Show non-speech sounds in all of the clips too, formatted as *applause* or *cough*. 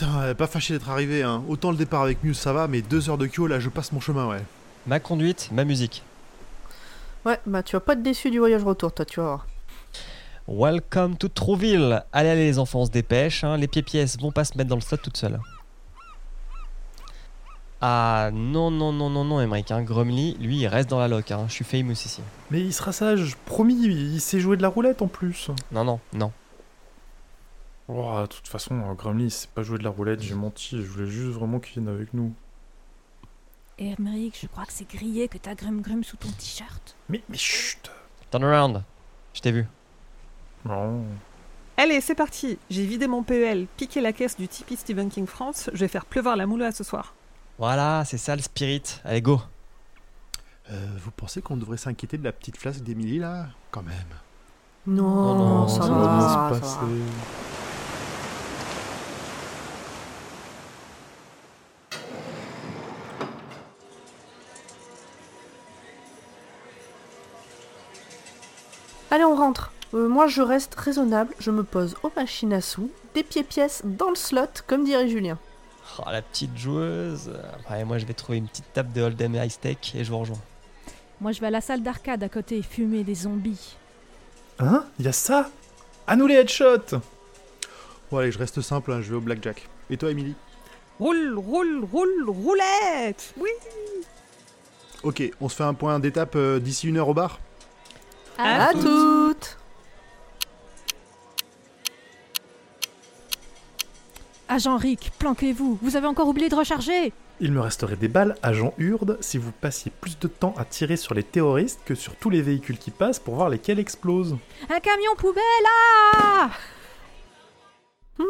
Ouais, pas fâché d'être arrivé, hein. Autant le départ avec Muse ça va, mais deux heures de queue là je passe mon chemin, ouais. Ma conduite, ma musique. Ouais, bah tu vas pas être déçu du voyage retour, toi, tu vas voir. Welcome to Trouville. Allez, allez, les enfants, on se dépêche. hein. Les pieds-pièces vont pas se mettre dans le slot toutes seules. Ah non, non, non, non, non, Emmerich. Hein. Grumly, lui, il reste dans la loc. Hein. Je suis famous ici. Mais il sera sage, promis, il sait jouer de la roulette en plus. Non, non, non. Oh, de toute façon, euh, Grumly, il sait pas jouer de la roulette, j'ai menti, je voulais juste vraiment qu'il vienne avec nous. Herméric, je crois que c'est grillé que t'as Grum Grum sous ton t-shirt. Mais, mais chut Turn around. Je t'ai vu. Non. Allez, c'est parti. J'ai vidé mon PEL, piqué la caisse du Tipeee Stephen King France. Je vais faire pleuvoir la moula ce soir. Voilà, c'est ça le spirit. Allez, go. Euh, vous pensez qu'on devrait s'inquiéter de la petite flasque d'Emily là? Quand même. Non, non, ça, ça va, va se va. passer. Allez, on rentre. Euh, moi, je reste raisonnable, je me pose aux machines à sous, des pieds-pièces dans le slot, comme dirait Julien. Oh, la petite joueuse. Ouais, moi, je vais trouver une petite table de Hold'em et High Steak et je vous rejoins. Moi, je vais à la salle d'arcade à côté fumer des zombies. Hein? Y a ça? À nous les headshots Bon allez, je reste simple, hein, je vais au blackjack. Et toi Emily Roule, roule, roule, roulette Oui Ok, on se fait un point d'étape euh, d'ici une heure au bar? À À toutes Agent Rick, planquez-vous. Vous avez encore oublié de recharger. Il me resterait des balles, agent Hurde, si vous passiez plus de temps à tirer sur les terroristes que sur tous les véhicules qui passent pour voir lesquels explosent. Un camion poubelle là *laughs*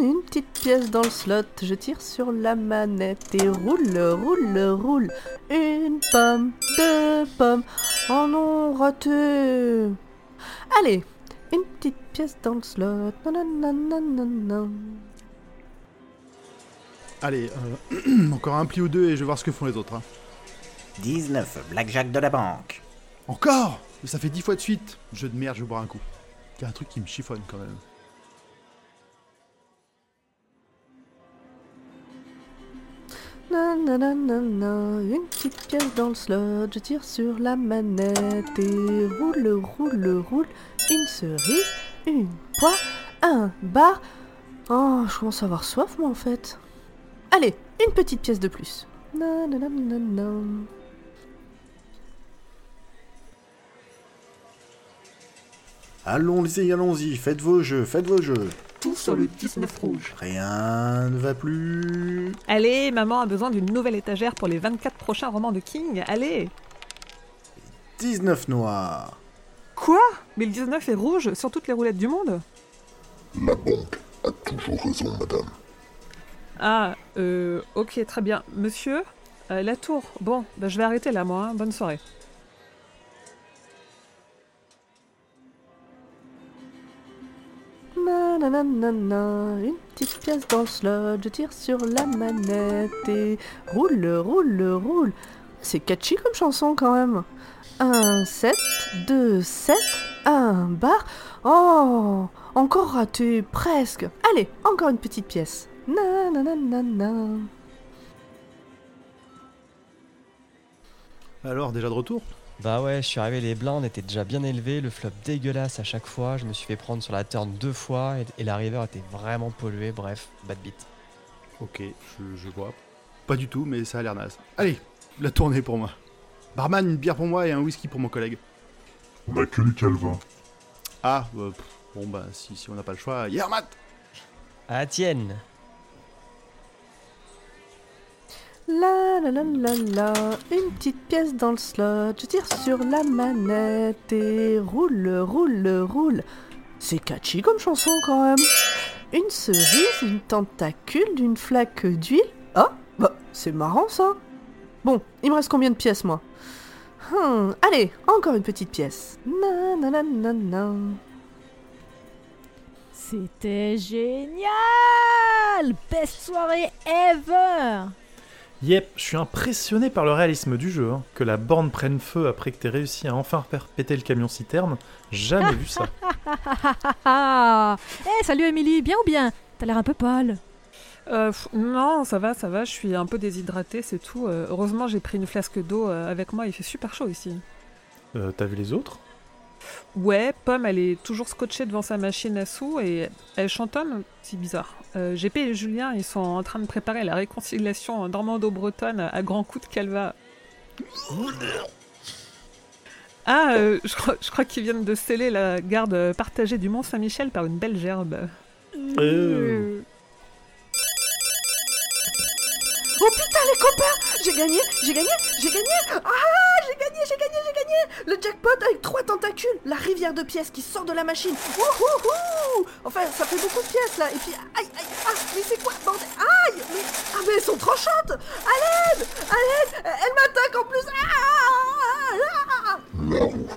Une petite pièce dans le slot, je tire sur la manette et roule, roule, roule. Une pomme, deux pommes, oh non, raté. Allez, une petite pièce dans le slot. nananananana. Allez, euh, *clears throat* encore un pli ou deux et je vais voir ce que font les autres. hein. 19, Blackjack de la banque. Encore? Mais ça fait dix fois de suite Jeu de merde, je vais boire un coup. Il y a un truc qui me chiffonne quand même. Une petite pièce dans le slot, je tire sur la manette et roule, roule, roule. Une cerise, une poire, un bar. Oh, je commence à avoir soif moi en fait. Allez, une petite pièce de plus. Allons-y, allons-y, faites vos jeux, faites vos jeux. Tout sur le 19 rouge. Rien ne va plus. Allez, maman a besoin d'une nouvelle étagère pour les 24 prochains romans de King. Allez 19 noirs. Quoi? Mais le 19 est rouge sur toutes les roulettes du monde? La banque a toujours raison, madame. Ah, euh, ok, très bien. Monsieur Euh, La tour. Bon, bah, je vais arrêter là, moi. hein. Bonne soirée. Nananana, une petite pièce dans le slot, je tire sur la manette et roule, roule, roule. C'est catchy comme chanson quand même. Un 7, 2, 7, un bar. Oh, encore raté, presque. Allez, encore une petite pièce. Nananana. Alors, déjà de retour? Bah ouais, je suis arrivé, les blindes étaient déjà bien élevés, le flop dégueulasse à chaque fois, je me suis fait prendre sur la turn deux fois et, et la river était vraiment polluée, bref, bad beat. Ok, je, je vois. Pas du tout, mais ça a l'air naze. Allez, la tournée pour moi. Barman, une bière pour moi et un whisky pour mon collègue. On a que du calvin. Ah, euh, pff, bon bah si, si on n'a pas le choix, Yermat À tienne La la la la la, une petite pièce dans le slot, je tire sur la manette et roule, roule, roule. C'est catchy comme chanson quand même. Une cerise, une tentacule d'une flaque d'huile. Ah, bah c'est marrant ça. Bon, il me reste combien de pièces moi? Hum, Allez, encore une petite pièce. Na na na na na. C'était génial Best soirée ever Yep, je suis impressionné par le réalisme du jeu. hein. Que la borne prenne feu après que t'aies réussi à enfin faire péter le camion citerne, jamais vu ça. Ah *laughs* Eh, salut Émilie, bien ou bien? T'as l'air un peu pâle. Euh, pff, non, ça va, ça va, je suis un peu déshydratée, c'est tout. Euh, heureusement, j'ai pris une flasque d'eau euh, avec moi, il fait super chaud ici. Euh, T'as vu les autres? Ouais, Pomme, elle est toujours scotchée devant sa machine à sous et elle chantonne, c'est bizarre. Euh, GP et Julien, ils sont en train de préparer la réconciliation normando-bretonne à grands coups de calva. Ah, euh, je crois, je crois qu'ils viennent de sceller la garde partagée du Mont Saint-Michel par une belle gerbe. Euh. Oh putain les copains J'ai gagné, j'ai gagné, j'ai gagné Ah j'ai gagné, j'ai gagné. Le jackpot avec trois tentacules La rivière de pièces qui sort de la machine. Wouhouhou. Enfin, ça fait beaucoup de pièces là. Et puis, aïe, aïe, ah Mais c'est quoi Aïe mais, Ah mais elles sont tranchantes. À l'aide À l'aide Elle m'attaque en plus. Ah, ah, ah.